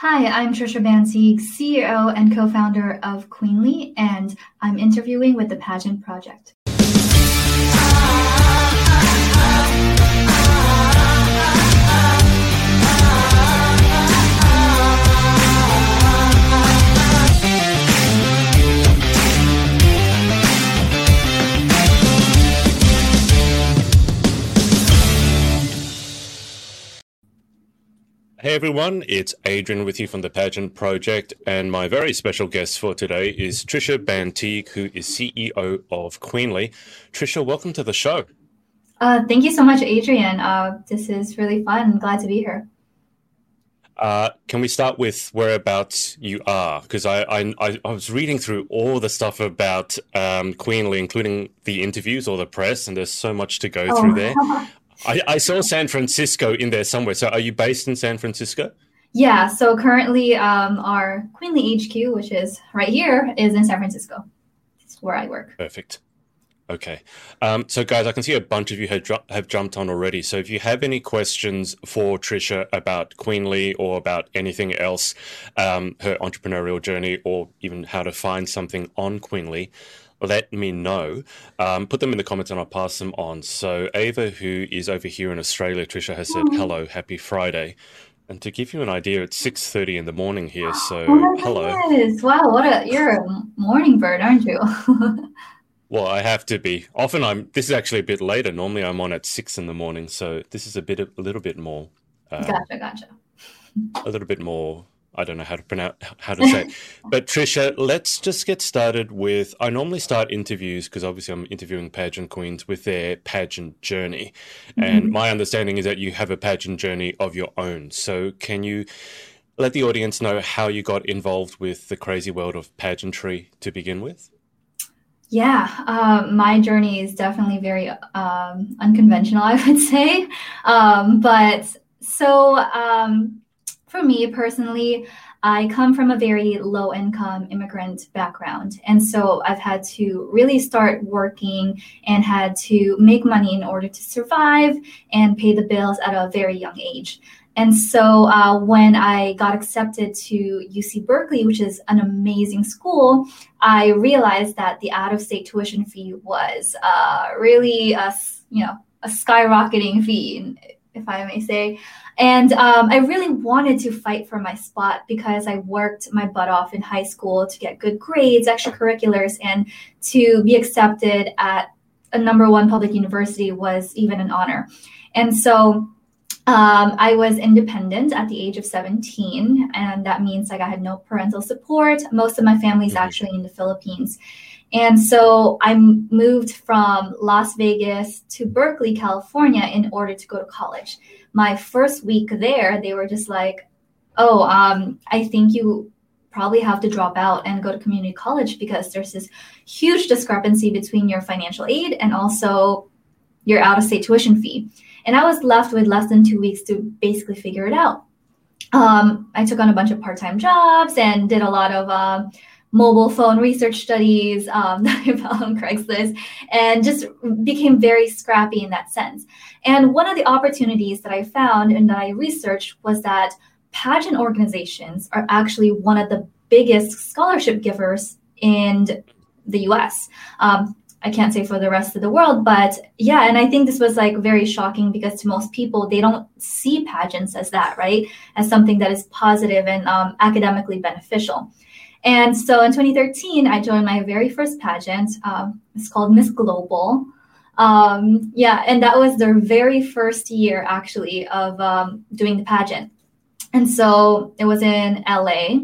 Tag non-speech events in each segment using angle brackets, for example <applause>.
Hi, I'm Trisha Bantigue, CEO and co-founder of Queenly, and I'm interviewing with the Pageant Project. Hey everyone, it's Adrian with you from the Pageant Project, and my very special guest for today is Trisha Bantigue, who is CEO of Queenly. Trisha, welcome to the show. Uh, thank you so much, Adrian. Uh, this is really fun. Glad to be here. Uh, can we start with whereabouts you are? Because I, I, I was reading through all the stuff about um, Queenly, including the interviews or the press, and there's so much to go oh. through there. <laughs> I, I, saw San Francisco in there somewhere. So are you based in San Francisco? Yeah. So currently, um, our Queenly HQ, which is right here, is in San Francisco. It's where I work. Perfect. Okay. Um, so, guys, I can see a bunch of you have, have jumped on already. So, if you have any questions for Trisha about Queenly or about anything else, um, her entrepreneurial journey, or even how to find something on Queenly, let me know. Um, put them in the comments and I'll pass them on. So Ava, who is over here in Australia, Trisha has said, "Hello, happy Friday." And to give you an idea, it's six thirty in the morning here. So oh hello. Wow, what a you're a morning bird, aren't you? <laughs> well, I have to be. Often I'm. This is actually a bit later. Normally I'm on at six in the morning, so this is a bit a little bit more. Um, gotcha, gotcha. a little bit more I don't know how to pronounce how to say it. <laughs> But Trisha, let's just get started with I normally start interviews because obviously I'm interviewing pageant queens with their pageant journey. Mm-hmm. And my understanding is that you have a pageant journey of your own. So can you let the audience know how you got involved with the crazy world of pageantry to begin with? Yeah, uh, my journey is definitely very um, unconventional, <laughs> I would say. Um, but so um, for me personally, I come from a very low income immigrant background. And so I've had to really start working and had to make money in order to survive and pay the bills at a very young age. And so uh, when I got accepted to UC Berkeley, which is an amazing school, I realized that the out of state tuition fee was uh, really a, you know, a skyrocketing fee if I may say. And um, I really wanted to fight for my spot because I worked my butt off in high school to get good grades, extracurriculars, and to be accepted at a number one public university was even an honor. And so um, I was independent at the age of 17, and that means like I had no parental support. Most of my family is mm-hmm. actually in the Philippines. And so I moved from Las Vegas to Berkeley, California in order to go to college. My first week there, they were just like, oh, um, I think you probably have to drop out and go to community college because there's this huge discrepancy between your financial aid and also your out of state tuition fee. And I was left with less than two weeks to basically figure it out. Um, I took on a bunch of part time jobs and did a lot of uh, mobile phone research studies um, <laughs> that I found on Craigslist and just became very scrappy in that sense. And one of the opportunities that I found and that I researched was that pageant organizations are actually one of the biggest scholarship givers in the US. Um, I can't say for the rest of the world, but yeah, and I think this was like very shocking because to most people, they don't see pageants as that, right? As something that is positive and um, academically beneficial. And so in 2013, I joined my very first pageant. Um, it's called Miss Global. Um, yeah, and that was their very first year actually of um, doing the pageant. And so it was in LA.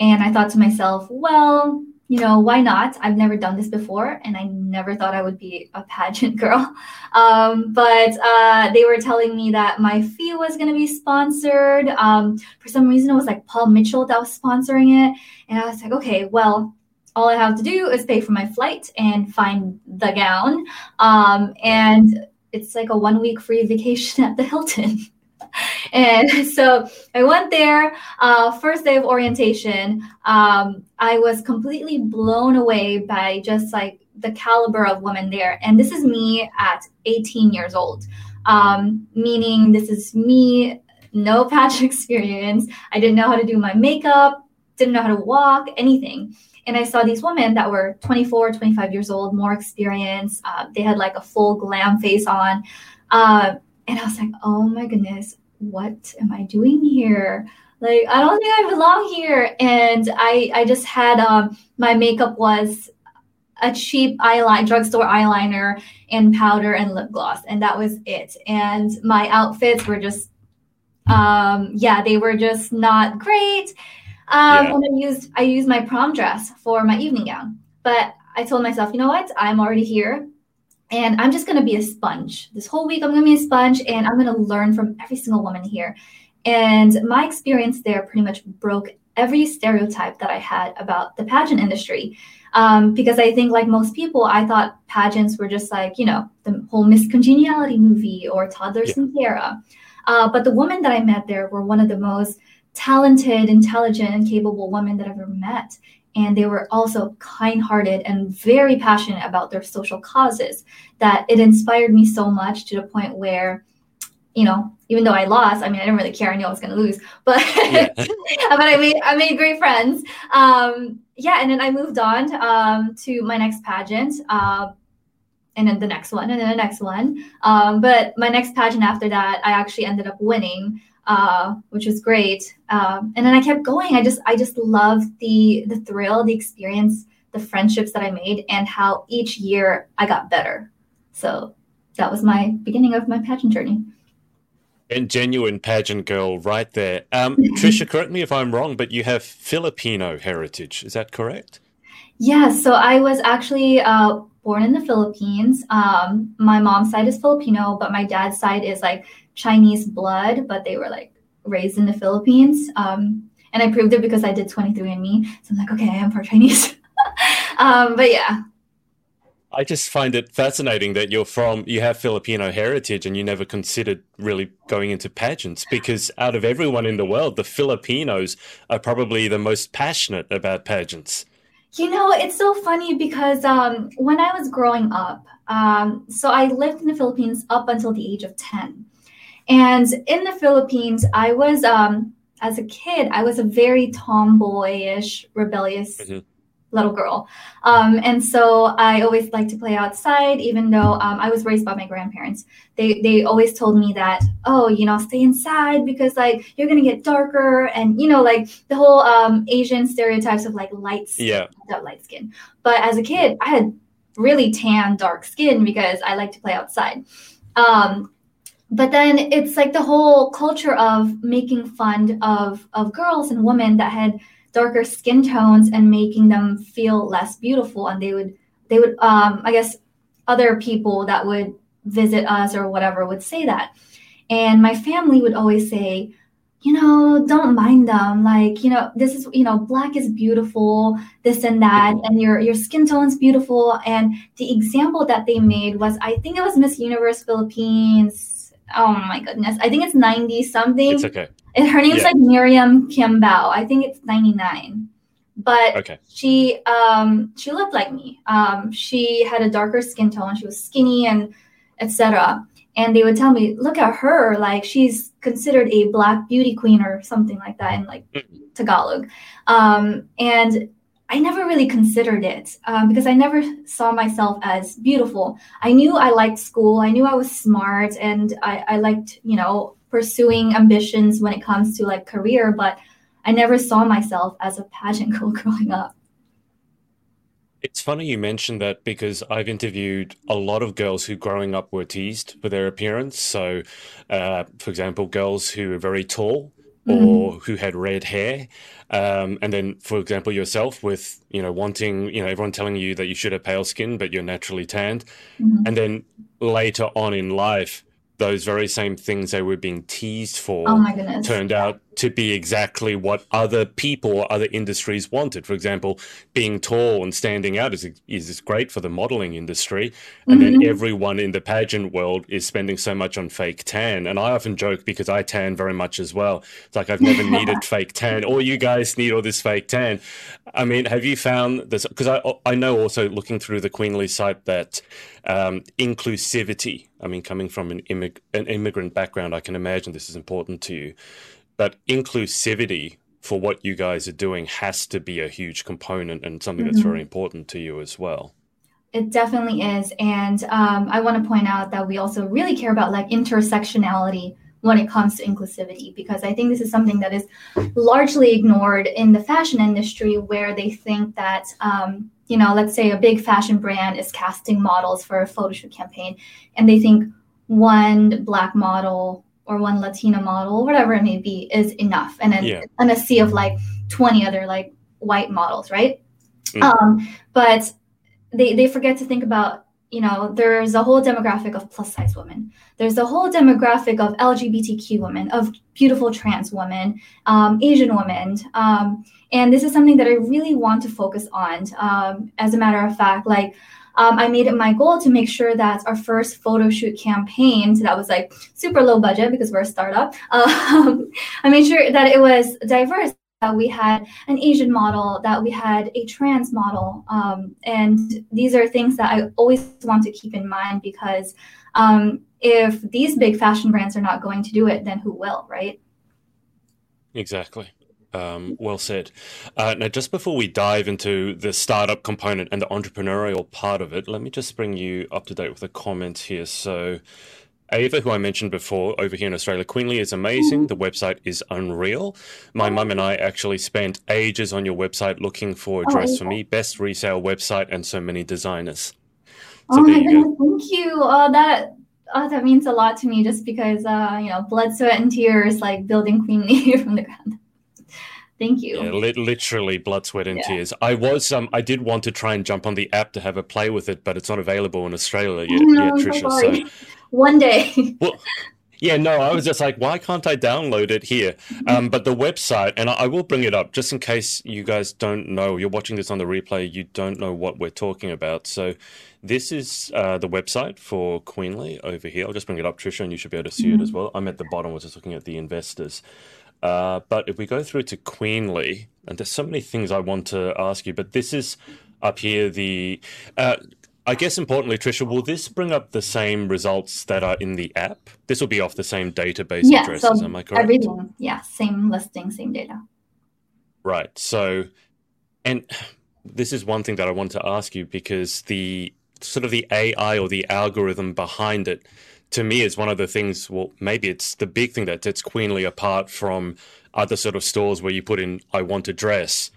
And I thought to myself, well, you know, why not? I've never done this before, and I never thought I would be a pageant <laughs> girl. Um, but uh, they were telling me that my fee was going to be sponsored. Um, for some reason, it was like Paul Mitchell that was sponsoring it. And I was like, okay, well, all I have to do is pay for my flight and find the gown. Um, and it's like a one week free vacation at the Hilton. <laughs> <laughs> and so I went there. Uh, first day of orientation, um, I was completely blown away by just like the caliber of women there. And this is me at 18 years old, um, meaning this is me no <laughs> pageant experience. I didn't know how to do my makeup, didn't know how to walk, anything. And I saw these women that were 24, 25 years old, more experienced. Uh, they had like a full glam face on. Uh, and I was like, oh my goodness, what am I doing here? Like, I don't think I belong here. And I, I just had um, my makeup was a cheap eyeliner, drugstore eyeliner, and powder and lip gloss, and that was it. And my outfits were just, um, yeah, they were just not great. Um, yeah. And I used I used my prom dress for my evening gown, but I told myself, you know what? I'm already here, and I'm just gonna be a sponge. This whole week, I'm gonna be a sponge, and I'm gonna learn from every single woman here. And my experience there pretty much broke every stereotype that I had about the pageant industry. Um, because I think, like most people, I thought pageants were just like, you know, the whole Miss Congeniality movie or Toddlers yeah. and Tiara. Uh, but the women that I met there were one of the most talented, intelligent, and capable women that I've ever met. And they were also kind hearted and very passionate about their social causes. That it inspired me so much to the point where you know, even though I lost, I mean, I didn't really care. I knew I was going to lose, but yeah. <laughs> but I made I made great friends. Um, yeah, and then I moved on um, to my next pageant, uh, and then the next one, and then the next one. Um, but my next pageant after that, I actually ended up winning, uh, which was great. Um, and then I kept going. I just I just loved the the thrill, the experience, the friendships that I made, and how each year I got better. So that was my beginning of my pageant journey and genuine pageant girl right there. Um, <laughs> Trisha, correct me if I'm wrong, but you have Filipino heritage. Is that correct? Yeah, so I was actually uh, born in the Philippines. Um, my mom's side is Filipino, but my dad's side is like Chinese blood, but they were like raised in the Philippines. Um, and I proved it because I did 23andMe. So I'm like, okay, I am part Chinese. <laughs> um, but yeah, I just find it fascinating that you're from, you have Filipino heritage and you never considered really going into pageants because out of everyone in the world, the Filipinos are probably the most passionate about pageants. You know, it's so funny because um, when I was growing up, um, so I lived in the Philippines up until the age of 10. And in the Philippines, I was, um, as a kid, I was a very tomboyish, rebellious mm-hmm little girl. Um, and so I always like to play outside, even though um, I was raised by my grandparents. They they always told me that, oh, you know, stay inside because like you're gonna get darker, and you know, like the whole um, Asian stereotypes of like light skin, yeah, that light skin. But as a kid, I had really tan, dark skin because I like to play outside. Um, but then it's like the whole culture of making fun of of girls and women that had darker skin tones and making them feel less beautiful. And they would they would um, i guess other people that would visit us or whatever would say that. And my family would always say you know don't mind them. Like you know this is you know black is beautiful this and that and your your skin tone is beautiful. And the example that they made was i think it was miss universe philippines oh my goodness i think it's 90 something it's okay and her name's yeah. like Miriam Quiambao. I think it's 99. But okay. she um she looked like me. Um she had a darker skin tone, she was skinny and etc. And they would tell me, look at her, like she's considered a black beauty queen or something like that in like mm-hmm. Tagalog. Um and I never really considered it um, because I never saw myself as beautiful. I knew I liked school. I knew I was smart and I, I liked, you know, pursuing ambitions when it comes to like career, but I never saw myself as a pageant <laughs> girl growing up. It's funny you mentioned that because I've interviewed a lot of girls who growing up were teased for their appearance. So, uh, for example, girls who are very tall or mm-hmm. who had red hair. Um, and then, for example, yourself with, you know, wanting, you know, everyone telling you that you should have pale skin, but you're naturally tanned. Mm-hmm. And then later on in life, those very same things they were being teased for oh my goodness. turned out to be exactly what other people or other industries wanted. For example, being tall and standing out is is great for the modeling industry, and mm-hmm. then everyone in the pageant world is spending so much on fake tan. And I often joke because I tan very much as well. It's like I've never needed <laughs> fake tan. All you guys need all this fake tan. I mean, have you found this? Because I I know also looking through the Queenly site that um, inclusivity. I mean, coming from an, immig- an immigrant background, I can imagine this is important to you but inclusivity for what you guys are doing has to be a huge component and something mm-hmm. that's very important to you as well. It definitely is. And um, I want to point out that we also really care about like intersectionality when it comes to inclusivity, because I think this is something that is largely ignored in the fashion industry where they think that, um, you know, let's say a big fashion brand is casting models for a photo shoot campaign, and they think one black model or one Latina model, whatever it may be, is enough. And then yeah. and a sea of like 20 other like white models, right? Mm. Um, but they they forget to think about, you know, there's a whole demographic of plus size women. There's a whole demographic of LGBTQ women, of beautiful trans women, um, Asian women. Um, and this is something that I really want to focus on. Um, as a matter of fact, like um, I made it my goal to make sure that our first photo shoot campaign, so that was like super low budget because we're a startup, <laughs> um, I made sure that it was diverse. That we had an Asian model, that we had a trans model. Um, and these are things that I always want to keep in mind because um, if these big fashion brands are not going to do it, then who will, right? Exactly. Um, well said. Uh, now, just before we dive into the startup component and the entrepreneurial part of it, let me just bring you up to date with a comment here. So, Ava, who I mentioned before, over here in Australia, Queenly is amazing. The website is unreal. My mum and I actually spent ages on your website looking for a dress oh, for me, best resale website, and so many designers. So oh my goodness, thank you. Oh, that oh, that means a lot to me just because uh, you know, blood, sweat, and tears like building Queenly <laughs> from the ground Thank you. Yeah, li- literally blood, sweat, and yeah. tears. I was um, I did want to try and jump on the app to have a play with it, but it's not available in Australia yet, no, yet Trisha. So, one day. <laughs> well, yeah, no, I was just like, why can't I download it here? Mm-hmm. Um, but the website, and I, I, will bring it up just in case you guys don't know. You're watching this on the replay, you don't know what we're talking about. So, this is uh, the website for Queenly over here. I'll just bring it up, Trisha, and you should be able to see mm-hmm. it as well. I'm at the bottom, I was just looking at the investors. Uh, but if we go through to Queenly, and there's so many things I want to ask you, but this is up here the. Uh, I guess importantly, Trisha, will this bring up the same results that are in the app? This will be off the same database yeah, addresses, so am I correct? Everything, yeah, same listing, same data. Right. So, and this is one thing that I want to ask you because the sort of the AI or the algorithm behind it to me is one of the things well maybe it's the big thing that sets queenly apart from other sort of stores where you put in i want a dress.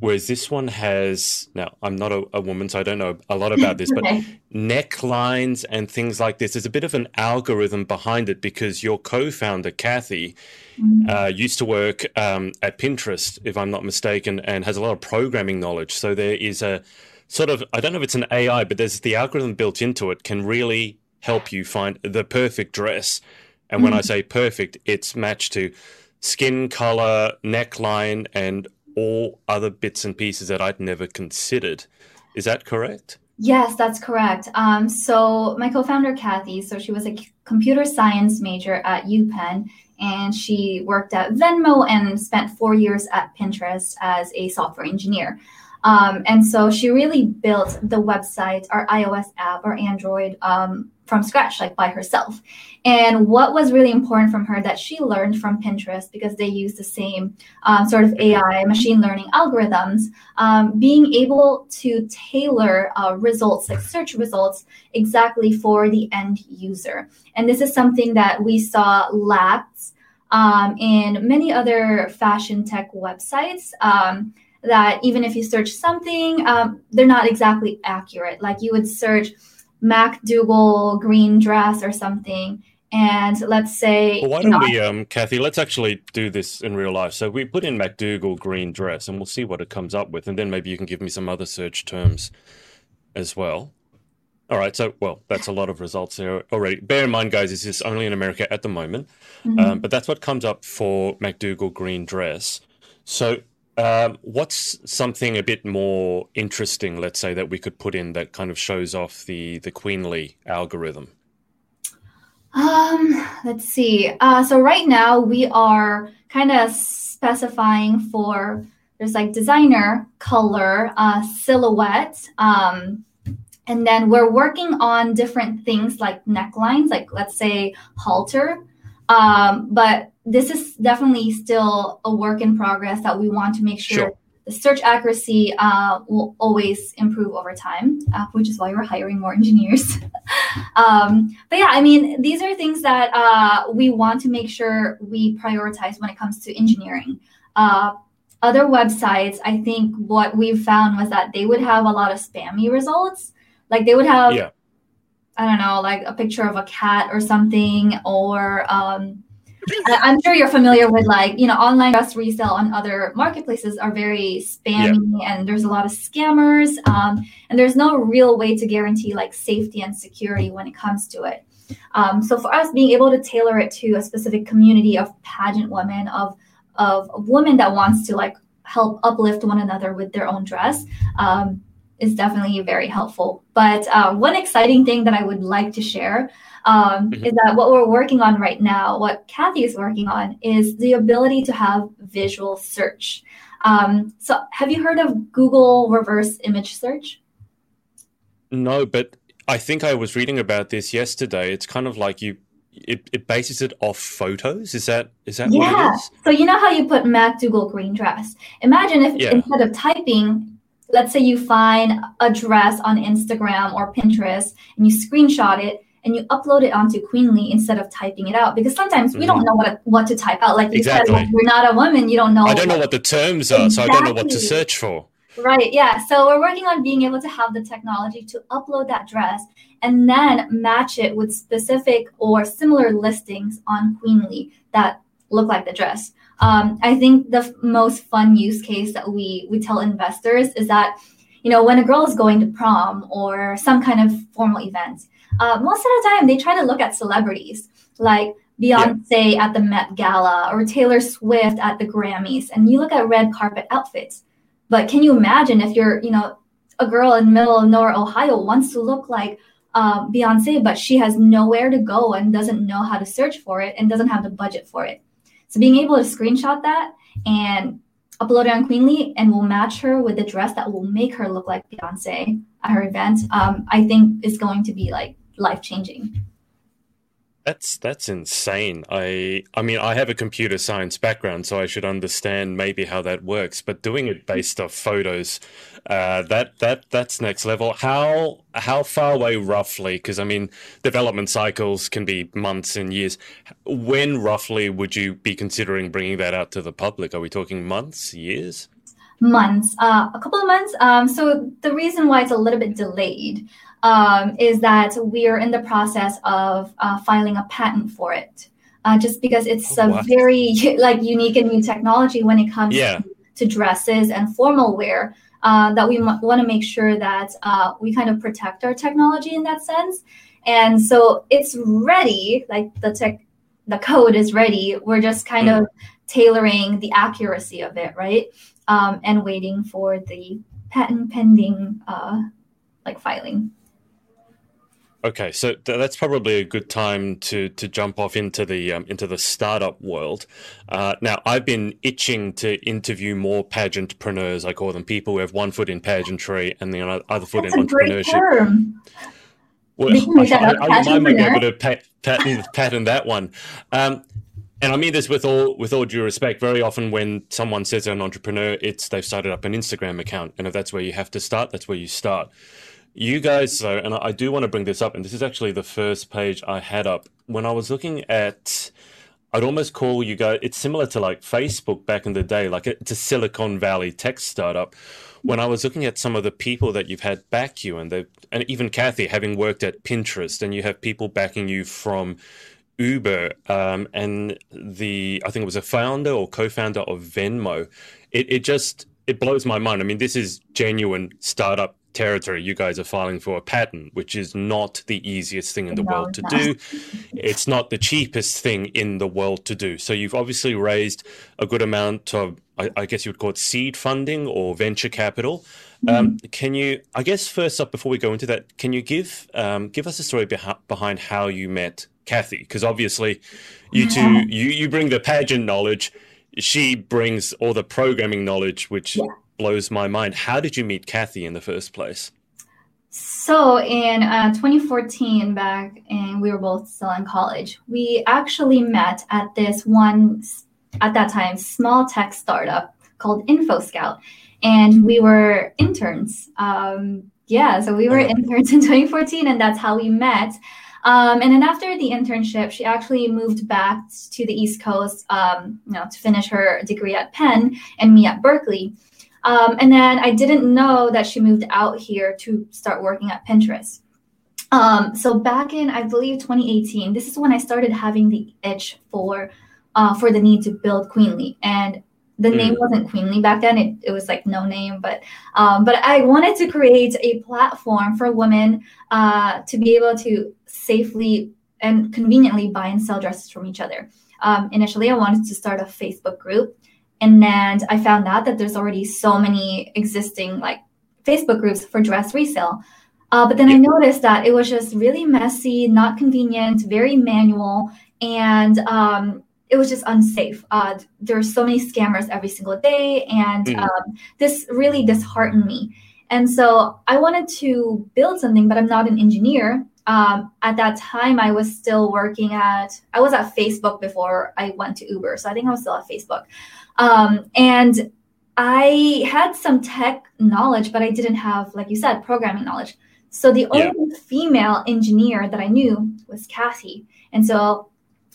Whereas this one has now i'm not a, a woman so i don't know a lot about this but <laughs> necklines and things like this. There's a bit of an algorithm behind it because your co-founder kathy mm-hmm. uh, used to work um, at pinterest if i'm not mistaken and has a lot of programming knowledge. So there is a sort of i don't know if it's an ai but there's the algorithm built into it can really help you find the perfect dress. And when mm. I say perfect, it's matched to skin color, neckline, and all other bits and pieces that I'd never considered. Is that correct? Yes, that's correct. Um, so my co-founder Kathy, so she was a computer science major at UPenn, and she worked at Venmo and spent four years at Pinterest as a software engineer. Um, and so she really built the website, our iOS app, our Android um, from scratch, like by herself. And what was really important from her that she learned from Pinterest because they use the same um, sort of AI machine learning algorithms, um, being able to tailor uh, results like search results exactly for the end user. And this is something that we saw lacked um, in many other fashion tech websites. Um, that even if you search something, um, they're not exactly accurate. Like you would search Mac Duggal green dress or something, and let's say. Well, why don't know, we, um, Kathy? Let's actually do this in real life. So we put in Mac Duggal green dress, and we'll see what it comes up with, and then maybe you can give me some other search terms as well. All right, so well, that's a lot of results there already. Bear in mind, guys, this is only in America at the moment, mm-hmm. um, but that's what comes up for Mac Duggal Green Dress. So, um, what's something a bit more interesting, let's say, that we could put in that kind of shows off the the Queenly algorithm? Um, let's see. Uh, so right now we are kind of specifying for there's like designer, color, uh, silhouette. Um, and then we're working on different things like necklines, like let's say halter. Um, but this is definitely still a work in progress that we want to make sure, sure. the search accuracy uh, will always improve over time, uh, which is why we're hiring more engineers. <laughs> um, but yeah, I mean, these are things that uh, we want to make sure we prioritize when it comes to engineering. Uh, other websites, I think what we've found was that they would have a lot of spammy results. Like they would have, yeah. I don't know, like a picture of a cat or something, or um, I'm sure you're familiar with like, you know, online dress resale on other marketplaces are very spammy yeah. and there's a lot of scammers. Um, and there's no real way to guarantee like safety and security when it comes to it. Um, so for us, being able to tailor it to a specific community of pageant women, of of a woman that wants to like help uplift one another with their own dress um, is definitely very helpful. But uh, one exciting thing that I would like to share um, mm-hmm. is that what we're working on right now, what Kathy is working on, is the ability to have visual search. Um, so, have you heard of Google reverse image search? No, but I think I was reading about this yesterday. It's kind of like you it, it bases it off photos. Is that is that yeah? So you know how you put Mac MacDougall green dress. Imagine if yeah. instead of typing, let's say you find a dress on Instagram or Pinterest and you screenshot it and you upload it onto Queenly instead of typing it out because sometimes we mm-hmm. don't know what to, what to type out. Like you exactly. said, you're not a woman, you don't know. I don't know what the terms are, exactly. so I don't know what to search for. Right. Yeah. So we're working on being able to have the technology to upload that dress and then match it with specific or similar listings on Queenly that look like the dress. Um, I think the f- most fun use case that we we tell investors is that you know when a girl is going to prom or some kind of formal event, uh, most of the time they try to look at celebrities like Beyonce yeah. at the Met Gala or Taylor Swift at the Grammys, and you look at red carpet outfits. But can you imagine if you're you know a girl in middle of nowhere Ohio wants to look like uh, Beyonce, but she has nowhere to go and doesn't know how to search for it and doesn't have the budget for it. So being able to screenshot that and upload it on Queenly and we'll match her with a dress that will make her look like Beyonce at her event, um, I think is going to be like life changing. That's that's insane. I I mean I have a computer science background, so I should understand maybe how that works. But doing it based off photos, uh, that that that's next level. How how far away roughly? Because I mean development cycles can be months and years. When roughly would you be considering bringing that out to the public? Are we talking months, years? Months, uh, a couple of months. Um, so the reason why it's a little bit delayed um, is that we are in the process of uh, filing a patent for it. Uh, just because it's oh, a very <laughs> like unique and new technology when it comes yeah. to, to, dresses and formal wear. Uh, that we m- want to make sure that uh, we kind of protect our technology in that sense. And so it's ready, like the tech, the code is ready. We're just kind mm. of tailoring the accuracy of it, right? Um, and waiting for the patent pending uh, like filing. Okay, so th- that's probably a good time to to jump off into the um, into the startup world. Uh, now, I've been itching to interview more pageantpreneurs. I call them people who have one foot in pageantry and the other foot that's in entrepreneurship. Well, I, I, I, might be able to pat, patent, <laughs> patent that one. Um, and I mean this with all with all due respect. Very often, when someone says they're an entrepreneur, it's they've started up an Instagram account, and if that's where you have to start, that's where you start. You guys, though, and I do want to bring this up, and this is actually the first page I had up. When I was looking at, I'd almost call you guys, it's similar to like Facebook back in the day, like it's a Silicon Valley tech startup. When I was looking at some of the people that you've had back you, and, they, and even Kathy, having worked at Pinterest, and you have people backing you from Uber, um, and the, I think it was a founder or co founder of Venmo. It, it just, it blows my mind. I mean, this is genuine startup territory. You guys are filing for a patent, which is not the easiest thing in the no, world to do. It's not the cheapest thing in the world to do. So you've obviously raised a good amount of, I, I guess you would call it seed funding or venture capital. Um, mm-hmm. Um, can you, I guess, first up, before we go into that, can you give um, give us a story beh- behind how you met Kathy? Because obviously, you two, you you bring the pageant knowledge. She brings all the programming knowledge, which yeah blows my mind. How did you meet Kathy in the first place? So in uh, 2014, back and we were both still in college, we actually met at this one, at that time, small tech startup called InfoScout. And we were interns. Um, yeah, so we were uh-huh. interns <laughs> in 2014, and that's how we met. Um, and then after the internship, she actually moved back to the East Coast, um, you know, to finish her degree at Penn and me at Berkeley. Um, and then I didn't know that she moved out here to start working at Pinterest. Um, so back in, I believe, 2018, this is when I started having the itch for uh, for the need to build Queenly. And the mm. name wasn't Queenly back then; it, it was like no name. But um, but I wanted to create a platform for women uh, to be able to safely and conveniently buy and sell dresses from each other. Um, initially, I wanted to start a Facebook group and then I found out that there's already so many existing like Facebook groups for dress resale. Uh, but then I noticed that it was just really messy, not convenient, very manual, and um, it was just unsafe. Uh, there are so many scammers every single day, and mm. um, this really disheartened me. And so I wanted to build something, but I'm not an engineer. Um, at that time, I was still working at, I was at Facebook before I went to Uber. So I think I was still at Facebook. Um, and I had some tech knowledge, but I didn't have, like you said, programming knowledge. So the only female engineer that I knew was Kathy. And so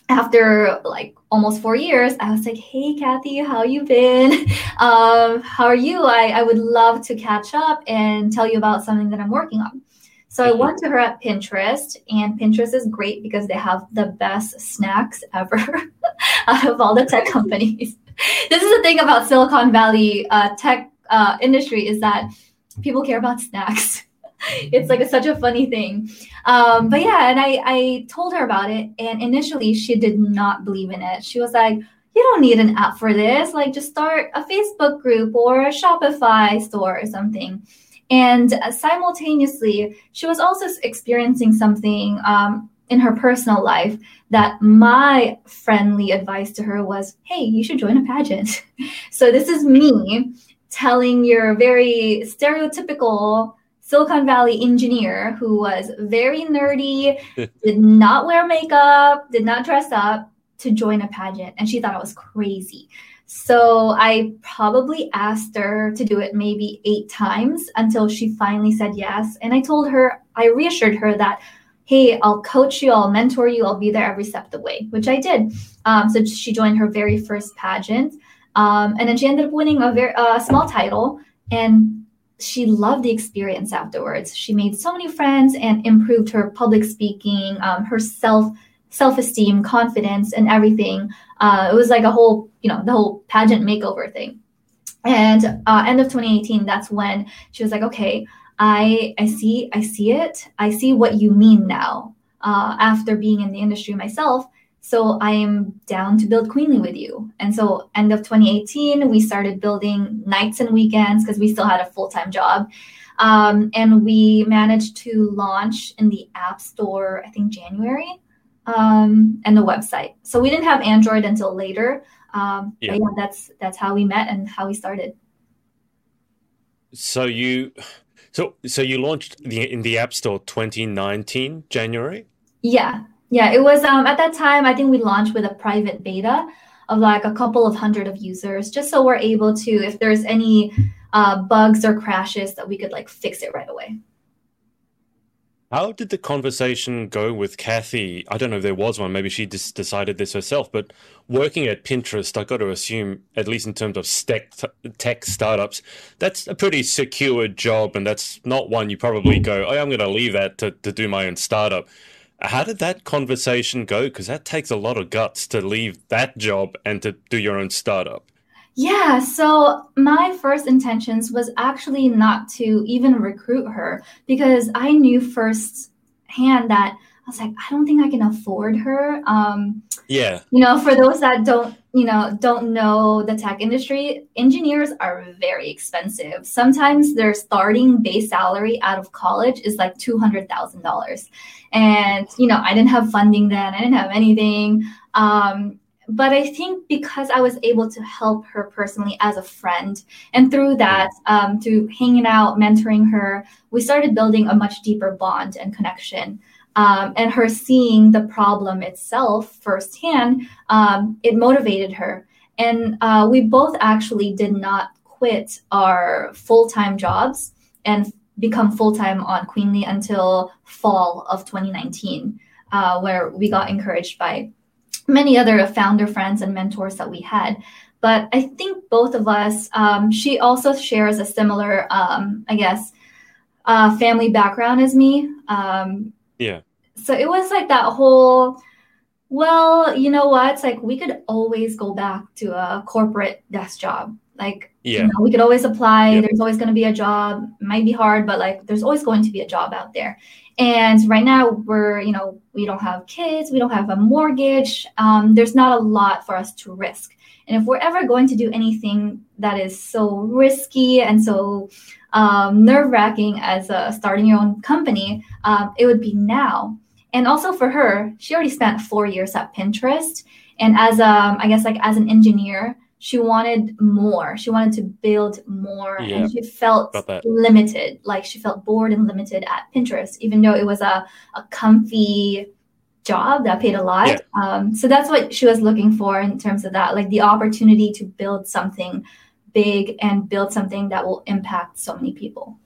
after like almost four years, I was like, "Hey, Kathy, how you been? <laughs> Um, how are you? I, I would love to catch up and tell you about something that I'm working on." So I went to her at Pinterest, and Pinterest is great because they have the best snacks ever <laughs> out of all the tech <laughs> companies. <laughs> this is the thing about Silicon Valley uh, tech uh, industry is that people care about snacks. <laughs> it's like a, such a funny thing. Um, but yeah, and I, I told her about it, and initially she did not believe in it. She was like, you don't need an app for this. Like, just start a Facebook group or a Shopify store or something. And uh, simultaneously, she was also experiencing something um, in her personal life that my friendly advice to her was hey you should join a pageant. <laughs> So this is me telling your very stereotypical silicon valley engineer who was very nerdy <laughs> did not wear makeup did not dress up to join a pageant and she thought i was crazy. So i probably asked her to do it maybe eight times until she finally said yes and i told her i reassured her that hey, I'll coach you, I'll mentor you, I'll be there every step of the way, which I did. Um, so she joined her very first pageant. Um, and then she ended up winning a very uh, small title. And she loved the experience afterwards. She made so many friends and improved her public speaking, um, her self self esteem, confidence, and everything. Uh, it was like a whole, you know, the whole pageant makeover thing. And uh, end of 2018, that's when she was like, okay, I I see I see it. I see what you mean now. Uh, after being in the industry myself, so I am down to build Queenly with you. And so end of 2018, we started building nights and weekends because we still had a full time job. Um, and we managed to launch in the App Store, I think January, um, and the website. So we didn't have Android until later. Um, yeah. yeah, that's that's how we met and how we started. So you so, so you launched the, in the App Store 2019 January. Yeah, yeah. It was um, at that time. I think we launched with a private beta of like a couple of hundred of users, just so we're able to, if there's any uh, bugs or crashes, that we could like fix it right away. How did the conversation go with Kathy? I don't know if there was one. Maybe she just decided this herself. But working at Pinterest, I got to assume, at least in terms of tech, tech startups, that's a pretty secure job, and that's not one you probably go, "Oh, I'm going to leave that to, to do my own startup." How did that conversation go? Because that takes a lot of guts to leave that job and to do your own startup. Yeah, so my first intentions was actually not to even recruit her because I knew firsthand that I was like, I don't think I can afford her. Um, yeah. You know, for those that don't, you know, don't know the tech industry, engineers are very expensive. Sometimes their starting base salary out of college is like two hundred thousand dollars, and you know, I didn't have funding then. I didn't have anything. Um, but I think because I was able to help her personally as a friend, and through that, um, through hanging out, mentoring her, we started building a much deeper bond and connection um, and her seeing the problem itself firsthand, um, it motivated her. And uh, we both actually did not quit our full time jobs and become full time on Queenly until fall of 2019, uh, where we got encouraged by many other founder friends and mentors that we had. But I think both of us, um, she also shares a similar, um, I guess, uh, family background as me. Um, yeah. So it was like that whole, well, you know what? It's like we could always go back to a corporate desk job. Like, yeah. you know, we could always apply. Yep. There's always going to be a job. It might be hard, but like, there's always going to be a job out there. And right now, we're, you know, we don't have kids, we don't have a mortgage. Um, there's not a lot for us to risk. And if we're ever going to do anything that is so risky and so um, nerve wracking as a, starting your own company, um, it would be now. And also for her, she already spent four years at Pinterest. And as um, I guess like as an engineer, she wanted more. She wanted to build more, yeah, and she felt limited. Like she felt bored and limited at Pinterest, even though it was a, a comfy job that paid a lot. Yeah. Um, so that's what she was looking for in terms of that, like the opportunity to build something big and build something that will impact so many people.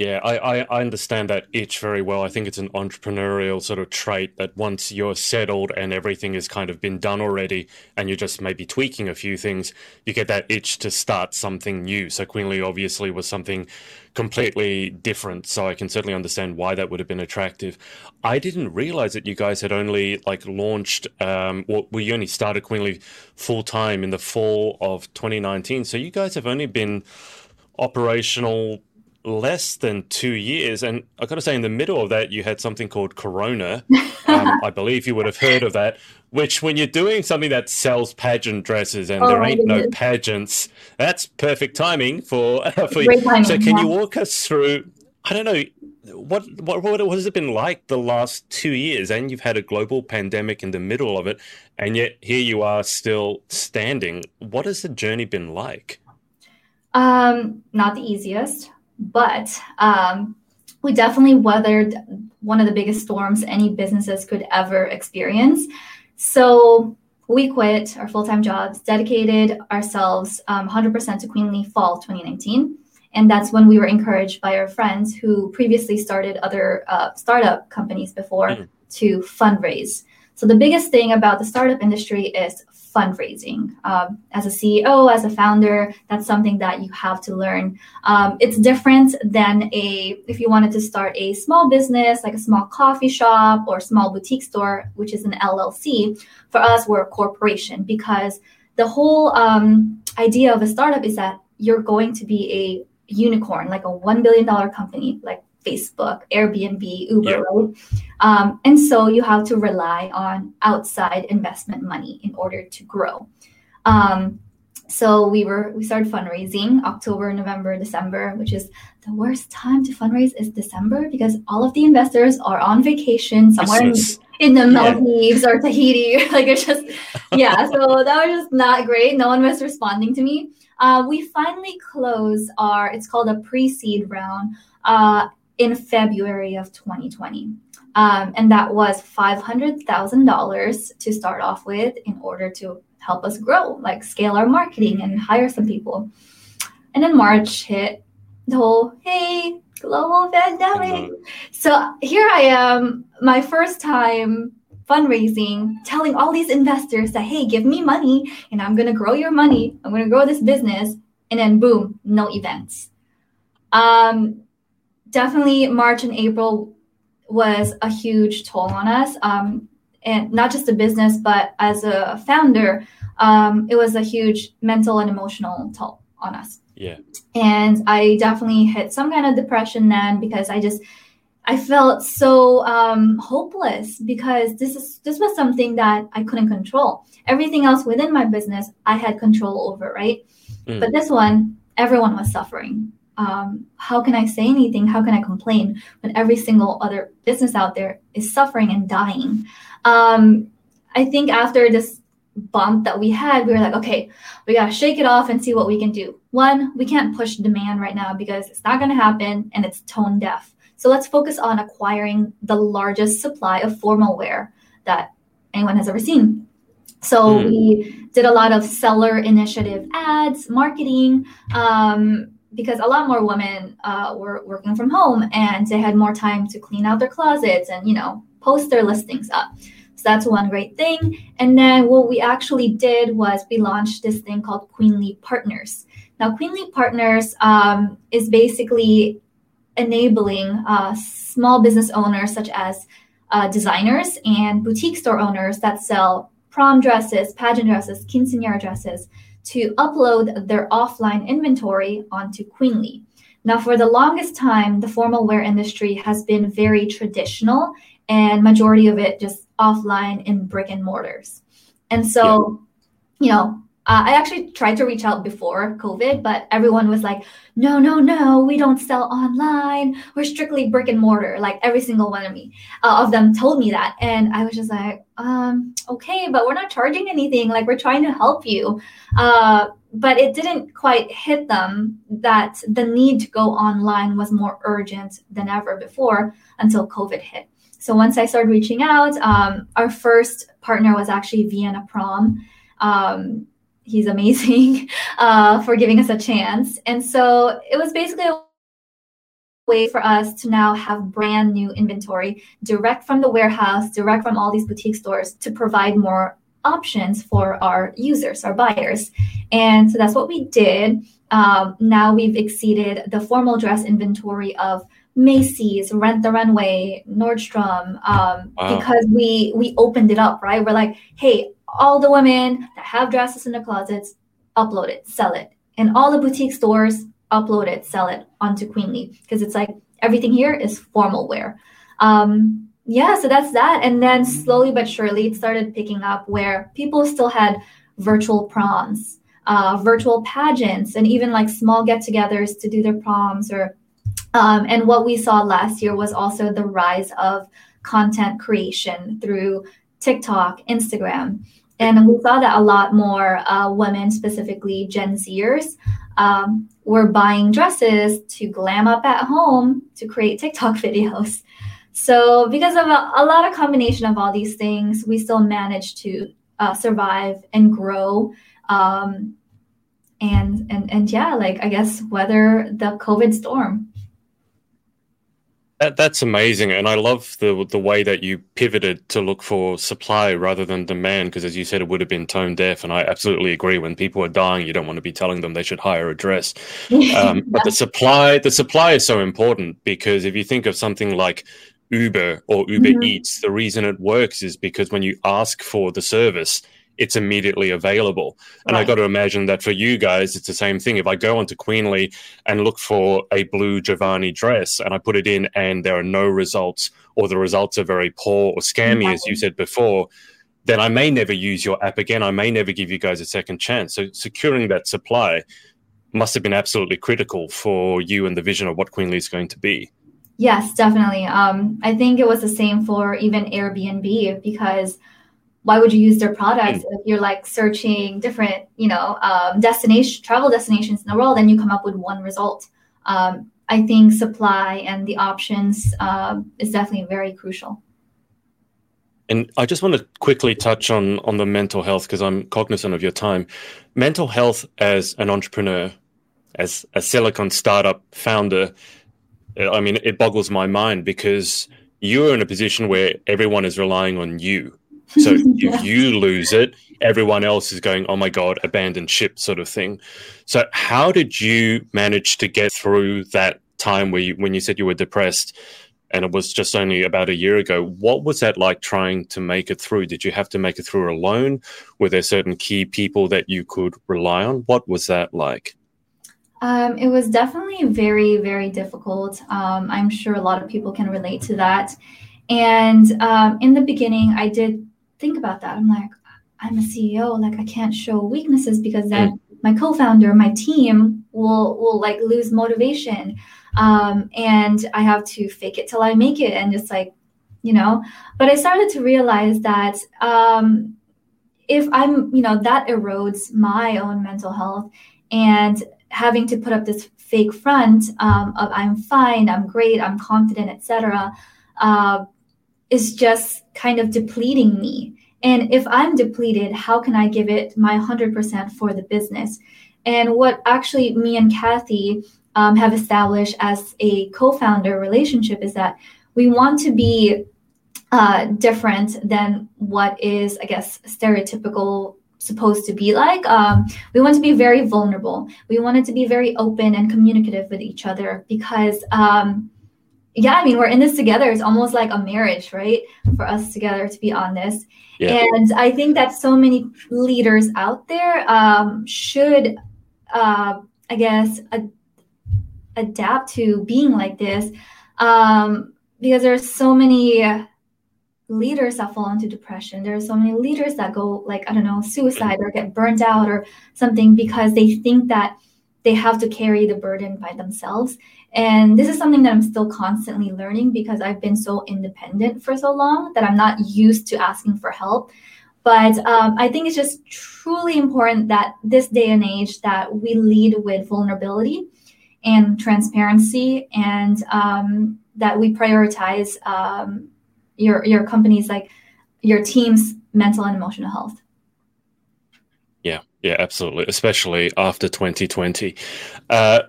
Yeah, I, I, understand that itch very well. I think it's an entrepreneurial sort of trait that once you're settled and everything has kind of been done already and you're just maybe tweaking a few things, you get that itch to start something new. So Queenly obviously was something completely different. So I can certainly understand why that would have been attractive. I didn't realize that you guys had only like launched, um, well, we only started Queenly full time in the fall of 2019. So you guys have only been operational less than two years. And I got to say, in the middle of that, you had something called Corona. <laughs> Um, I believe you would have heard of that. Which, when you're doing something that sells pageant dresses and oh, there ain't no pageants, that's perfect timing for <laughs> for you. Timing, so, can yeah. you walk us through? I don't know what what what has it been like the last two years? And you've had a global pandemic in the middle of it, and yet here you are still standing. What has the journey been like? Um, not the easiest but um, we definitely weathered one of the biggest storms any businesses could ever experience. So we quit our full time jobs, dedicated ourselves um, 100% to Queenly Fall 2019. And that's when we were encouraged by our friends who previously started other uh, startup companies before mm. to fundraise. So the biggest thing about the startup industry is fundraising. Um, as a CEO, as a founder, that's something that you have to learn. Um, it's different than a if you wanted to start a small business like a small coffee shop or small boutique store, which is an LLC. For us, we're a corporation because the whole um, idea of a startup is that you're going to be a unicorn, like a one billion dollar company, like Facebook, Airbnb, Uber, yeah. right? Um, and so you have to rely on outside investment money in order to grow. Um, so we were we started fundraising October, November, December, which is the worst time to fundraise is December because all of the investors are on vacation somewhere in, in, the Maldives yeah. or Tahiti. <laughs> like it's just <laughs> yeah. So that was just not great. No one was responding to me. Uh, we finally closed our it's called a pre-seed round. Uh, in February of 2020. Um, and that was $500,000 to start off with in order to help us grow, like scale our marketing and hire some people. And then March hit the whole, hey, global pandemic. So here I am, my first time fundraising, telling all these investors that, hey, give me money and I'm going to grow your money. I'm going to grow this business. And then boom, no events. Um, definitely March and April was a huge toll on us. Um, and not just a business, but as a founder, um, it was a huge mental and emotional toll on us. Yeah. And I definitely hit some kind of depression then because I just I felt so um, hopeless because this is this was something that I couldn't control. Everything else within my business I had control over, right? Mm. But this one, everyone was suffering. Um, how can I say anything? How can I complain when every single other business out there is suffering and dying? Um, I think after this bump that we had, we were like, okay, we got to shake it off and see what we can do. One, we can't push demand right now because it's not going to happen and it's tone deaf. So let's focus on acquiring the largest supply of formal wear that anyone has ever seen. So mm. we did a lot of seller initiative ads, marketing, um, because a lot more women uh, were working from home and they had more time to clean out their closets and you know post their listings up. So that's one great thing. And then what we actually did was we launched this thing called Queenly Partners. Now, Queenly Partners um, is basically enabling uh, small business owners such as uh, designers and boutique store owners that sell prom dresses, pageant dresses, quinceanera dresses to upload their offline inventory onto Queenly. Now, for the longest time, the formal wear industry has been very traditional and majority of it just offline in brick and mortars. And so, yeah. you know, uh, I actually tried to reach out before COVID, but everyone was like, no, no, no, we don't sell online. We're strictly brick and mortar. Like every single one of me uh, of them told me that. And I was just like, um, okay, but we're not charging anything. Like we're trying to help you. Uh, but it didn't quite hit them that the need to go online was more urgent than ever before until COVID hit. So once I started reaching out, um, our first partner was actually Vienna Prom. Um, he's amazing <laughs> uh, for giving us a chance. And so it was basically a way for us to now have brand new inventory direct from the warehouse, direct from all these boutique stores to provide more options for our users, our buyers. And so that's what we did. Um, now we've exceeded the formal dress inventory of Macy's, Rent the Runway, Nordstrom, um, wow. because we we opened it up, right? We're like, hey, all the women that have dresses in their closets, upload it, sell it. And all the boutique stores, upload it, sell it onto Queenly. Because it's like everything here is formal wear. Um, yeah, so that's that. And then slowly but surely it started picking up where people still had virtual proms, uh, virtual pageants, and even like small get togethers to do their proms or um, and what we saw last year was also the rise of content creation through TikTok, Instagram. And we saw that a lot more uh, women, specifically Gen Zers, um, were buying dresses to glam up at home to create TikTok <laughs> videos. So, because of a, a lot of combination of all these things, we still managed to uh, survive and grow. Um, and and and yeah, like I guess weather the COVID storm. That, that's amazing, and I love the the way that you pivoted to look for supply rather than demand. Because as you said, it would have been tone deaf, and I absolutely agree. When people are dying, you don't want to be telling them they should hire a dress. Um, <laughs> but the supply, the supply is so important because if you think of something like Uber or Uber mm-hmm. Eats, the reason it works is because when you ask for the service, it's immediately available. And right. I got to imagine that for you guys, it's the same thing. If I go onto Queenly and look for a blue Jovani dress and I put it in and there are no results, or the results are very poor or scammy, mm-hmm. as you said before, then I may never use your app again. I may never give you guys a second chance. So securing that supply must have been absolutely critical for you and the vision of what Queenly is going to be. Yes, definitely. Um, I think it was the same for even Airbnb because why would you use their products mm. if you're like searching different you know um, destination travel destinations in the world and you come up with one result? Um, i think supply and the options um, is definitely very crucial. And i just want to quickly touch on on the mental health because i'm cognizant of your time. Mental health as an entrepreneur as a silicon startup founder i mean it boggles my mind because you're in a position where everyone is relying on you so <laughs> if you lose it, everyone else is going, oh my God, abandoned ship sort of thing. So how did you manage to get through that time where you, when you said you were depressed? and it was just only about a year ago. What was that like trying to make it through? Did you have to make it through alone? Were there certain key people that you could rely on? What was that like? Um, it was definitely very, very difficult. Um, I'm sure a lot of people can relate to that. And um, in the beginning, I did think about that. I'm like, I'm a CEO, like I can't show weaknesses because then mm. my co-founder, my team will will like lose motivation, um, and I have to fake it till I make it, and just like, you know. But I started to realize that um, if I'm, you know, that erodes my own mental health, and having to put up this fake front um, of I'm fine, I'm great, I'm confident, etc., uh, is just kind of depleting me. And if I'm depleted, how can I give it my 100% for the business? And what actually me and Kathy um, have established as a co founder relationship is that we want to be uh, different than what is, I guess, stereotypical supposed to be like. Um, we want to be very vulnerable. We wanted to be very open and communicative with each other because, um, yeah, I mean, we're in this together. It's almost like a marriage, right? For us together to be on this. Yeah. And I think that so many leaders out there um, should, uh, I guess, ad- adapt to being like this um, because there are so many leaders that fall into depression. There are so many leaders that go like I don't know suicide or get burnt out or something because they think that they have to carry the burden by themselves. And this is something that I'm still constantly learning because I've been so independent for so long that I'm not used to asking for help. But um, I think it's just truly important that this day and age that we lead with vulnerability and transparency and um, that we prioritize um, your your company's like your team's mental and emotional health. Yeah, yeah, absolutely. Especially after 2020. Uh,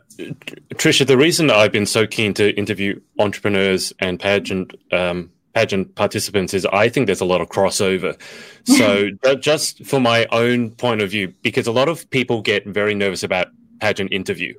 Trisha, the reason I've been so keen to interview entrepreneurs and pageant um, pageant participants is I think there's a lot of crossover. <laughs> So just for my own point of view, because a lot of people get very nervous about pageant interview,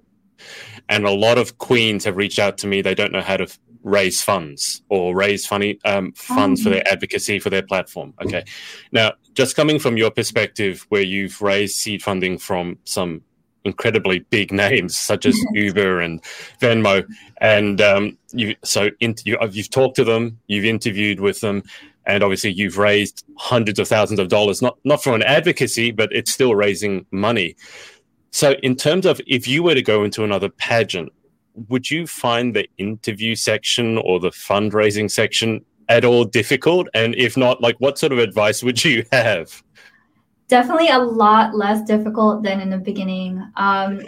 and a lot of queens have reached out to me. They don't know how to raise funds or raise funny um, funds oh. for their advocacy for their platform. Okay, now just coming from your perspective, where you've raised seed funding from some incredibly big names such as Uber and Venmo, and um, you so in, you, you've talked to them, you've interviewed with them, and obviously you've raised hundreds of thousands of dollars, not not for an advocacy, but it's still raising money. So, in terms of if you were to go into another pageant, would you find the interview section or the fundraising section at all difficult? And if not, like what sort of advice would you <laughs> have? Definitely a lot less difficult than in the beginning. Um,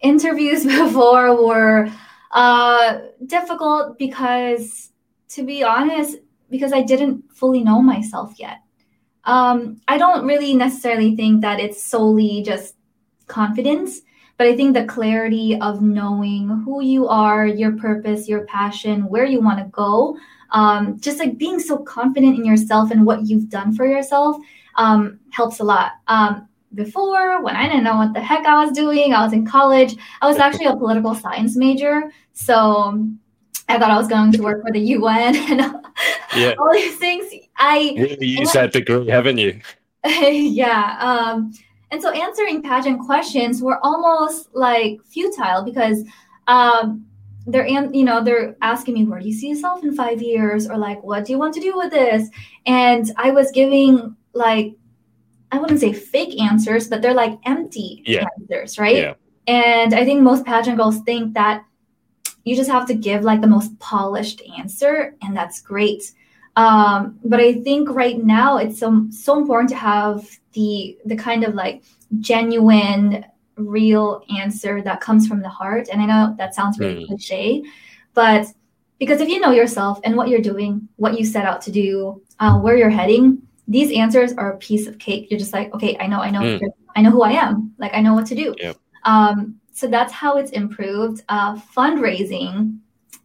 interviews <laughs> before were uh, difficult because, to be honest, because I didn't fully know myself yet. Um, I don't really necessarily think that it's solely just confidence but I think the clarity of knowing who you are, your purpose, your passion, where you want to go, um, just like being so confident in yourself and what you've done for yourself um, helps a lot. Um, before, when I didn't know what the heck I was doing, I was in college. I was actually a political science major. So I thought I was going to work for the UN <laughs> and yeah. all these things. I you used that degree, haven't you? <laughs> yeah. Um, and so answering pageant questions were almost like futile because um, they're you know they're asking me where do you see yourself in five years or like what do you want to do with this and i was giving like i wouldn't say fake answers but they're like empty yeah. answers right yeah. and i think most pageant girls think that you just have to give like the most polished answer and that's great um, but I think right now it's so so important to have the the kind of like genuine, real answer that comes from the heart. And I know that sounds really mm. cliche, but because if you know yourself and what you're doing, what you set out to do, uh, where you're heading, these answers are a piece of cake. You're just like, okay, I know, I know, mm. I know who I am. Like I know what to do. Yep. Um, so that's how it's improved. Uh, fundraising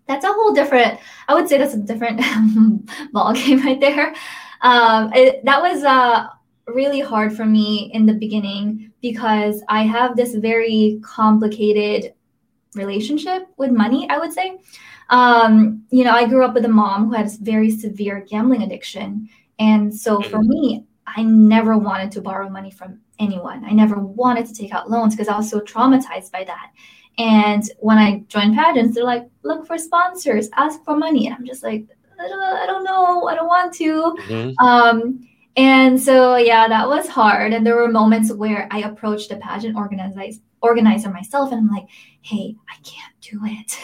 that's a whole different i would say that's a different <laughs> ball game right there um, it, that was uh, really hard for me in the beginning because i have this very complicated relationship with money, I would say. Um, you know, I grew up with a mom who had a very severe gambling addiction. And so for me, I never wanted to borrow money from anyone. I never wanted to take out loans because I was so traumatized by that. And when I joined pageants, they're like, look for sponsors, ask for money. And I'm just like, I don't, I don't know, I don't want to. Mm-hmm. Um, and so, yeah, that was hard. And there were moments where I approached the pageant organizer, organizer myself and I'm like, hey, I can't do it.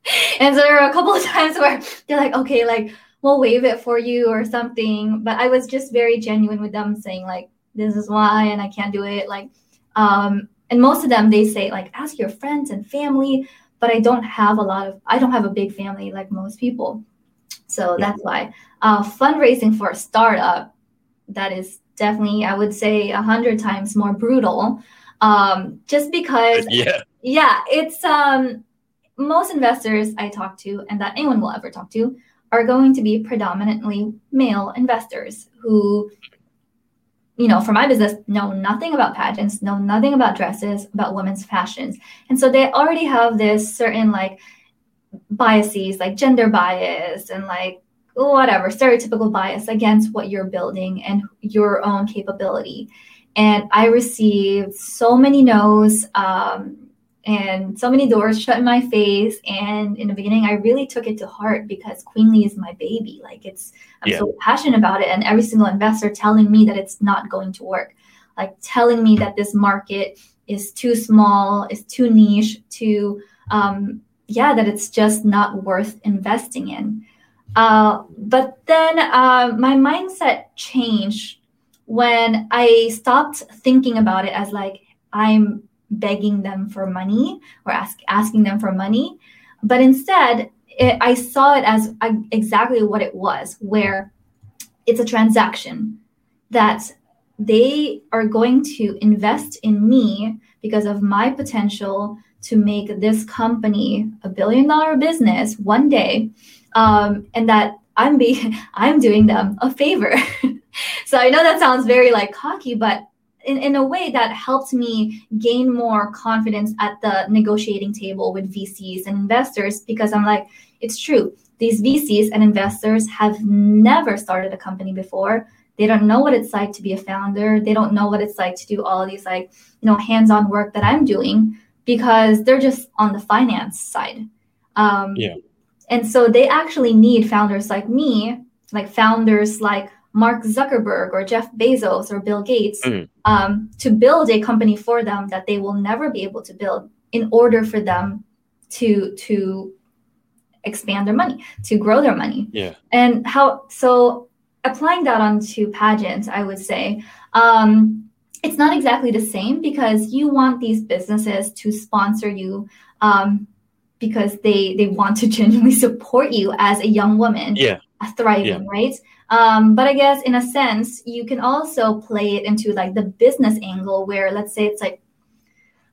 <laughs> and so there were a couple of <laughs> times where they're like, okay, like, we'll waive it for you or something. But I was just very genuine with them saying, like, this is why, and I can't do it. Like, um, and most of them, they say, like, ask your friends and family. But I don't have a lot of, I don't have a big family like most people. So that's why uh, fundraising for a startup, that is definitely, I would say, a hundred times more brutal. Um, just because, <laughs> yeah, yeah, it's um, most investors I talk to, and that anyone will ever talk to, are going to be predominantly male investors who you know, for my business, know nothing about pageants, know nothing about dresses, about women's fashions. And so they already have this certain like biases, like gender bias and like whatever, stereotypical bias against what you're building and your own capability. And I received so many no's. Um, and so many doors shut in my face. And in the beginning, I really took it to heart because Queenly is my baby. Like it's, I'm yeah. so passionate about it. And every single investor telling me that it's not going to work, like telling me that this market is too small, is too niche, too, um, yeah, that it's just not worth investing in. Uh, but then uh, my mindset changed when I stopped thinking about it as like, I'm begging them for money or ask, asking them for money. But instead, it, I saw it as uh, exactly what it was, where it's a transaction that they are going to invest in me because of my potential to make this company a billion dollar business one day um, and that i'm being <laughs> i'm doing them a favor <laughs> so i know that sounds very like cocky but in, in a way that helped me gain more confidence at the negotiating table with VCs and investors because I'm like, it's true. These VCs and investors have never started a company before. They don't know what it's like to be a founder. They don't know what it's like to do all these like, you know, hands-on work that I'm doing because they're just on the finance side. Um, yeah. And so they actually need founders like me, like founders like Mark Zuckerberg or Jeff Bezos or Bill Gates mm. Um, to build a company for them that they will never be able to build in order for them to to expand their money, to grow their money. Yeah. And how so applying that onto pageants, I would say um, it's not exactly the same because you want these businesses to sponsor you um, because they they want to <laughs> genuinely support you as a young woman, yeah, thriving, yeah. right? Um, but I guess in a sense, you can also play it into like the business angle where let's say it's like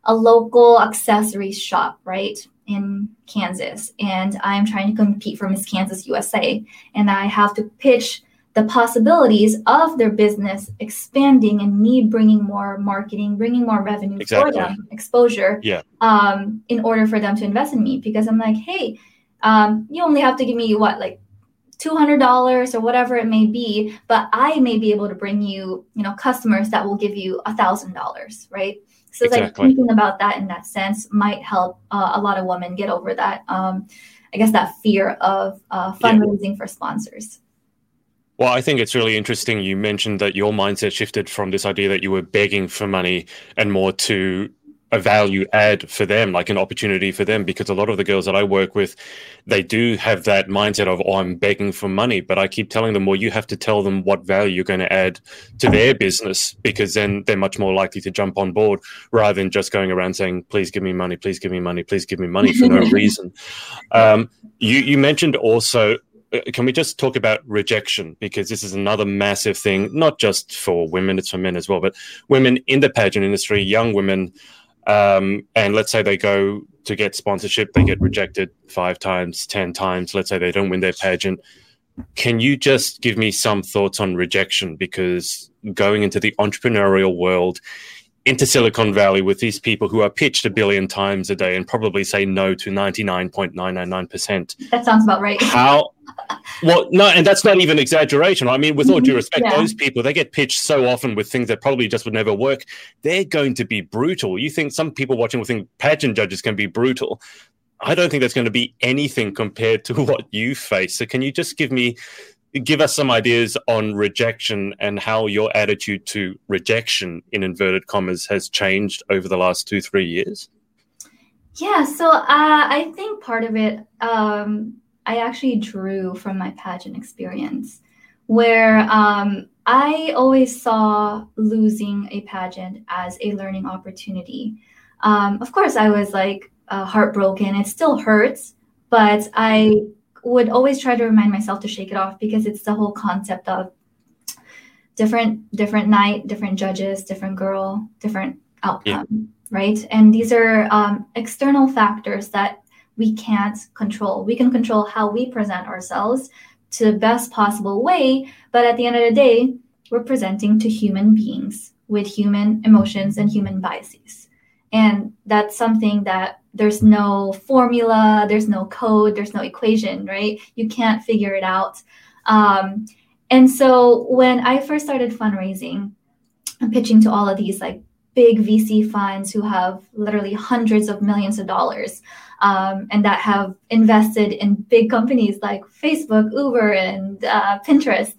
a local accessories shop, right? In Kansas, and I'm trying to compete for Miss Kansas USA, and I have to pitch the possibilities of their business expanding and me bringing more marketing, bringing more revenue exactly. for them, exposure, yeah. um, in order for them to invest in me. Because I'm like, hey, um, you only have to give me what, like $200 or whatever it may be but i may be able to bring you you know customers that will give you a thousand dollars right so exactly. like thinking about that in that sense might help uh, a lot of women get over that um, i guess that fear of uh, fundraising yeah. for sponsors well, I think it's really interesting. You mentioned that your mindset shifted from this idea that you were begging for money and more to a value add for them, like an opportunity for them. Because a lot of the girls that I work with, they do have that mindset of, oh, I'm begging for money. But I keep telling them, well, you have to tell them what value you're going to add to their business because then they're much more likely to jump on board rather than just going around saying, please give me money, please give me money, please give me money for no <laughs> reason. Um, you, you mentioned also uh, can we just talk about rejection because this is another massive thing not just for women it's for men as well but women in the pageant industry young women um, and let's say they go to get sponsorship, they get rejected five times, 10 times. Let's say they don't win their pageant. Can you just give me some thoughts on rejection? Because going into the entrepreneurial world into Silicon Valley with these people who are pitched a billion times a day and probably say no to 99.999%. That sounds about right. How? Well, no, and that's not even exaggeration. I mean, with all due mm-hmm. respect, yeah. those people, they get pitched so often with things that probably just would never work. They're going to be brutal. You think some people watching will think pageant judges can be brutal. I don't think that's going to be anything compared to <laughs> what you face. So, can you just give me give us some ideas on rejection and how your attitude to rejection in inverted commas has changed over the last two three years? Yeah so uh, i think part of it um, i actually drew from my pageant experience where um, i always saw losing a pageant as a learning opportunity. Um, of course i was like uh, heartbroken. It still hurts but i would always try to remind myself to shake it off because it's the whole concept of different different night, different judges, different girl, different outcome, yeah. right? And these are um, external factors that we can't control. We can control how we present ourselves to the best possible way, but at the end of the day, we're presenting to human beings with human emotions and human biases. And that's something that there's no formula, there's no code, there's no equation, right? You can't figure it out. Um, and so when I first started fundraising, I'm pitching to all of these like big VC funds who have literally hundreds of millions of dollars um, and that have invested in big companies like Facebook, Uber, and uh, Pinterest.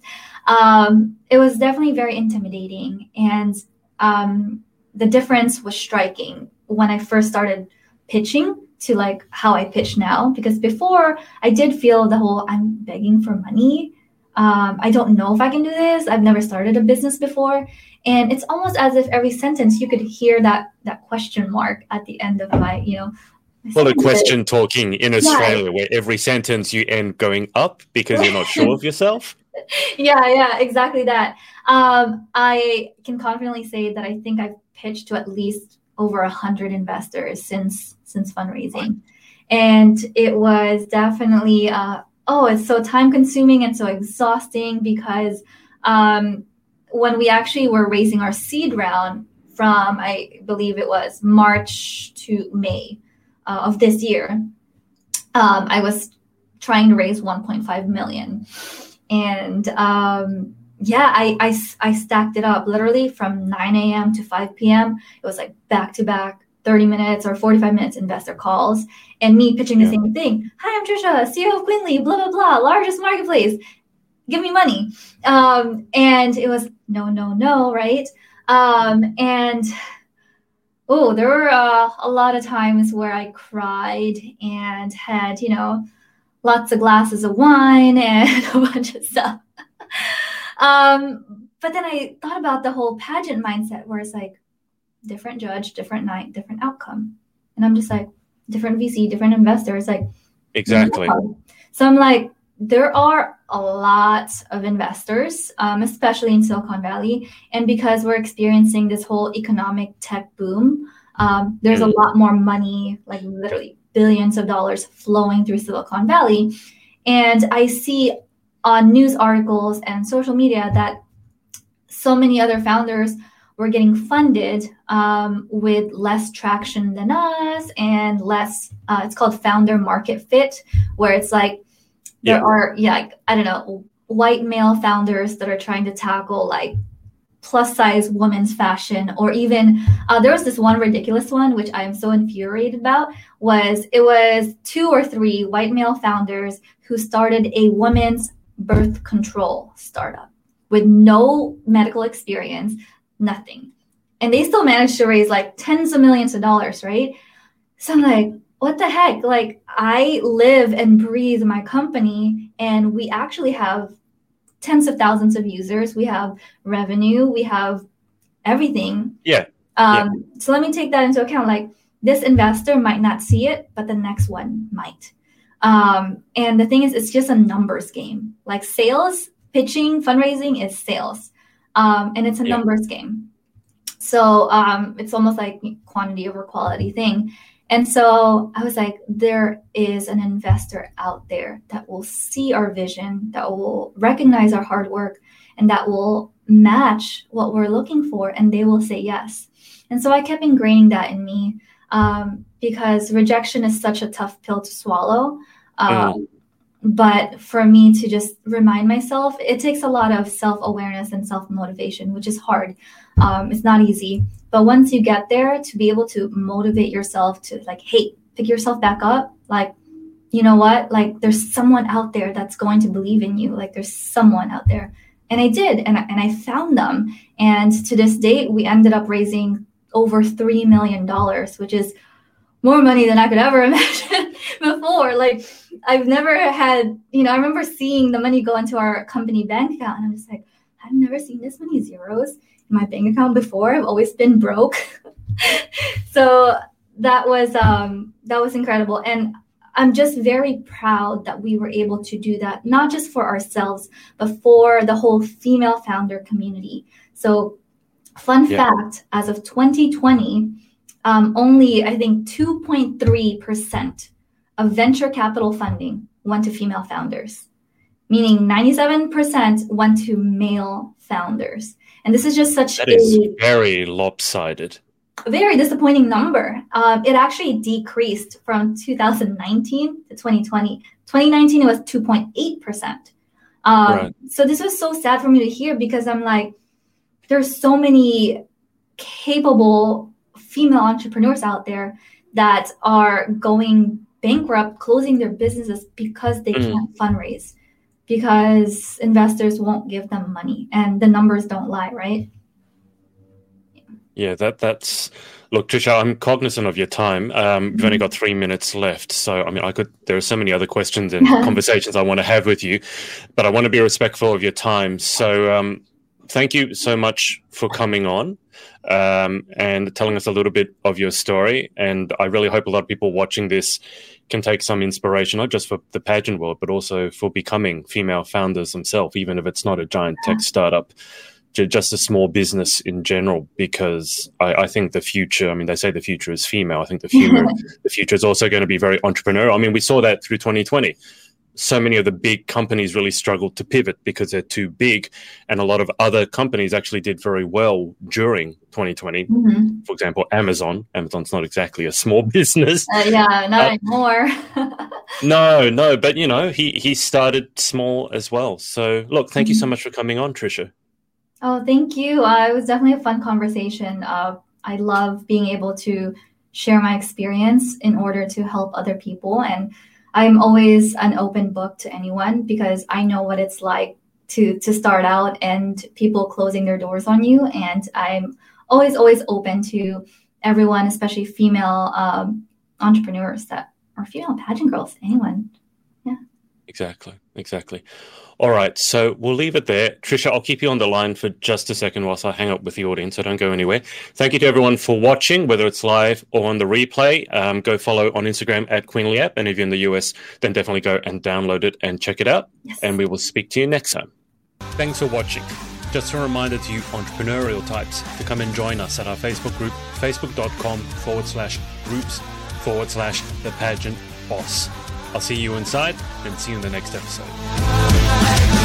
Um, it was definitely very intimidating. And um, the difference was striking when I first started pitching to like how I pitch now. Because before I did feel the whole I'm begging for money. Um, I don't know if I can do this. I've never started a business before, and it's almost as if every sentence you could hear that that question mark at the end of my, you know. Well, a question talking in Australia, yeah. where every sentence you end going up because you're not sure of yourself. <laughs> Yeah, yeah, exactly that. Um, I can confidently say that I think I've pitched to at least over a hundred investors since since fundraising, and it was definitely uh, oh, it's so time consuming and so exhausting because um, when we actually were raising our seed round from I believe it was March to May uh, of this year, um, I was trying to raise 1.5 million, and um, yeah, I, I, I stacked it up literally from 9 a.m. to 5 p.m. It was like back to back 30 minutes or 45 minutes investor calls and me pitching the yeah. same thing. Hi, I'm Trisha, CEO of Queenly, blah, blah, blah, largest marketplace. Give me money. Um, and it was no, no, no, right? Um, and oh, there were uh, a lot of times where I cried and had, you know, lots of glasses of wine <laughs> and a bunch of stuff. Um, but then I thought about the whole pageant mindset where it's like different judge, different night, different outcome. And I'm just like, different VC, different investors, like exactly. So I'm like, there are a lot of investors, um, especially in Silicon Valley, and because we're experiencing this whole economic tech boom, um, there's mm. a lot more money, like literally billions of dollars flowing through Silicon Valley, and I see on news articles and social media that so many other founders were getting funded um, with less traction than us and less uh, it's called founder market fit where it's like there yeah. are yeah like, i don't know white male founders that are trying to tackle like plus size women's fashion or even uh, there was this one ridiculous one which i am so infuriated about was it was two or three white male founders who started a women's birth control startup with no medical experience, nothing. And they still managed to raise like tens of millions of dollars, right? So I'm like, what the heck? Like, I live and breathe my company, and we actually have tens of thousands of users. We have revenue, we have everything. Yeah. Um, yeah. So let me take that into account. Like, this investor might not see it, but the next one might. Um, and the thing is, it's just a numbers game. Like sales, pitching, fundraising is sales, um, and it's a yeah. numbers game. So um, it's almost like quantity over quality thing. And so I was like, there is an investor out there that will see our vision, that will recognize our hard work, and that will match what we're looking for, and they will say yes. And so I kept ingraining that in me um, because rejection is such a tough pill to swallow. Um, mm. But for me to just remind myself, it takes a lot of self awareness and self motivation, which is hard. Um, it's not easy. But once you get there, to be able to motivate yourself to, like, hey, pick yourself back up, like, you know what? Like, there's someone out there that's going to believe in you. Like, there's someone out there. And I did, and I, and I found them. And to this date, we ended up raising over $3 million, which is more money than I could ever <laughs> imagine before. Like, I've never had, you know, I remember seeing the money go into our company bank account, and I'm just like, I've never seen this many zeros my bank account before. I've always been broke. <laughs> so that was um that was incredible. And I'm just very proud that we were able to do that, not just for ourselves, but for the whole female founder community. So, fun yeah. fact as of 2020, um, only I think 2.3% of venture capital funding went to female founders, meaning 97% went to male founders. And this is just such that is a very lopsided very disappointing number. Um, it actually decreased from 2019 to 2020. 2019 it was 2.8 um, right. So this was so sad for me to hear because I'm like, there's so many capable female entrepreneurs out there that are going bankrupt, closing their businesses because they mm. can't fundraise, because investors won't give them money, and the numbers don't lie, right? Yeah, that that's look, Trisha. I'm cognizant of your time. Um, we've only mm-hmm. got three minutes left, so I mean, I could. There are so many other questions and conversations I want to have with you, but I want to be respectful of your time. So, um, thank you so much for coming on um, and telling us a little bit of your story. And I really hope a lot of people watching this can take some inspiration, not just for the pageant world, but also for becoming female founders themselves, even if it's not a giant tech mm. startup just a small business in general because I, I, think the future i mean they say the future is female. I think the future <laughs> the future is also going to be very entrepreneurial. I mean we saw that through 2020 so many of the big companies really struggled to pivot because they're too big and a lot of other companies actually did very well during 2020 mm-hmm. for example amazon amazon's not exactly a small <laughs> business uh, yeah not uh, anymore <laughs> no no but you know he he started small as well so look thank mm-hmm. you so mm-hmm. much for coming on trisha Oh, thank you. Uh, it was definitely a fun conversation. Uh, I love being able to share my experience in order to help other people. And I'm always an open book to anyone because I know what it's like to to start out and people closing their doors on you. And I'm always always open to everyone, especially female um, entrepreneurs that or female pageant girls, anyone. Yeah. Exactly. Exactly. All right, so we'll leave it there. Trisha, I'll keep you on the line for just a second whilst I hang up with the audience, so don't go anywhere. Thank you to everyone for watching, whether it's live or on the replay. Um, go follow on Instagram at Queenly App, and if you're in the US, then definitely go and download it and check it out. Yes. And we will speak to you next time. Thanks for watching. Just a reminder to you entrepreneurial types to come and join us at our Facebook group, facebook.com forward slash groups forward slash the pageant boss. I'll see you inside and see you in the next episode life.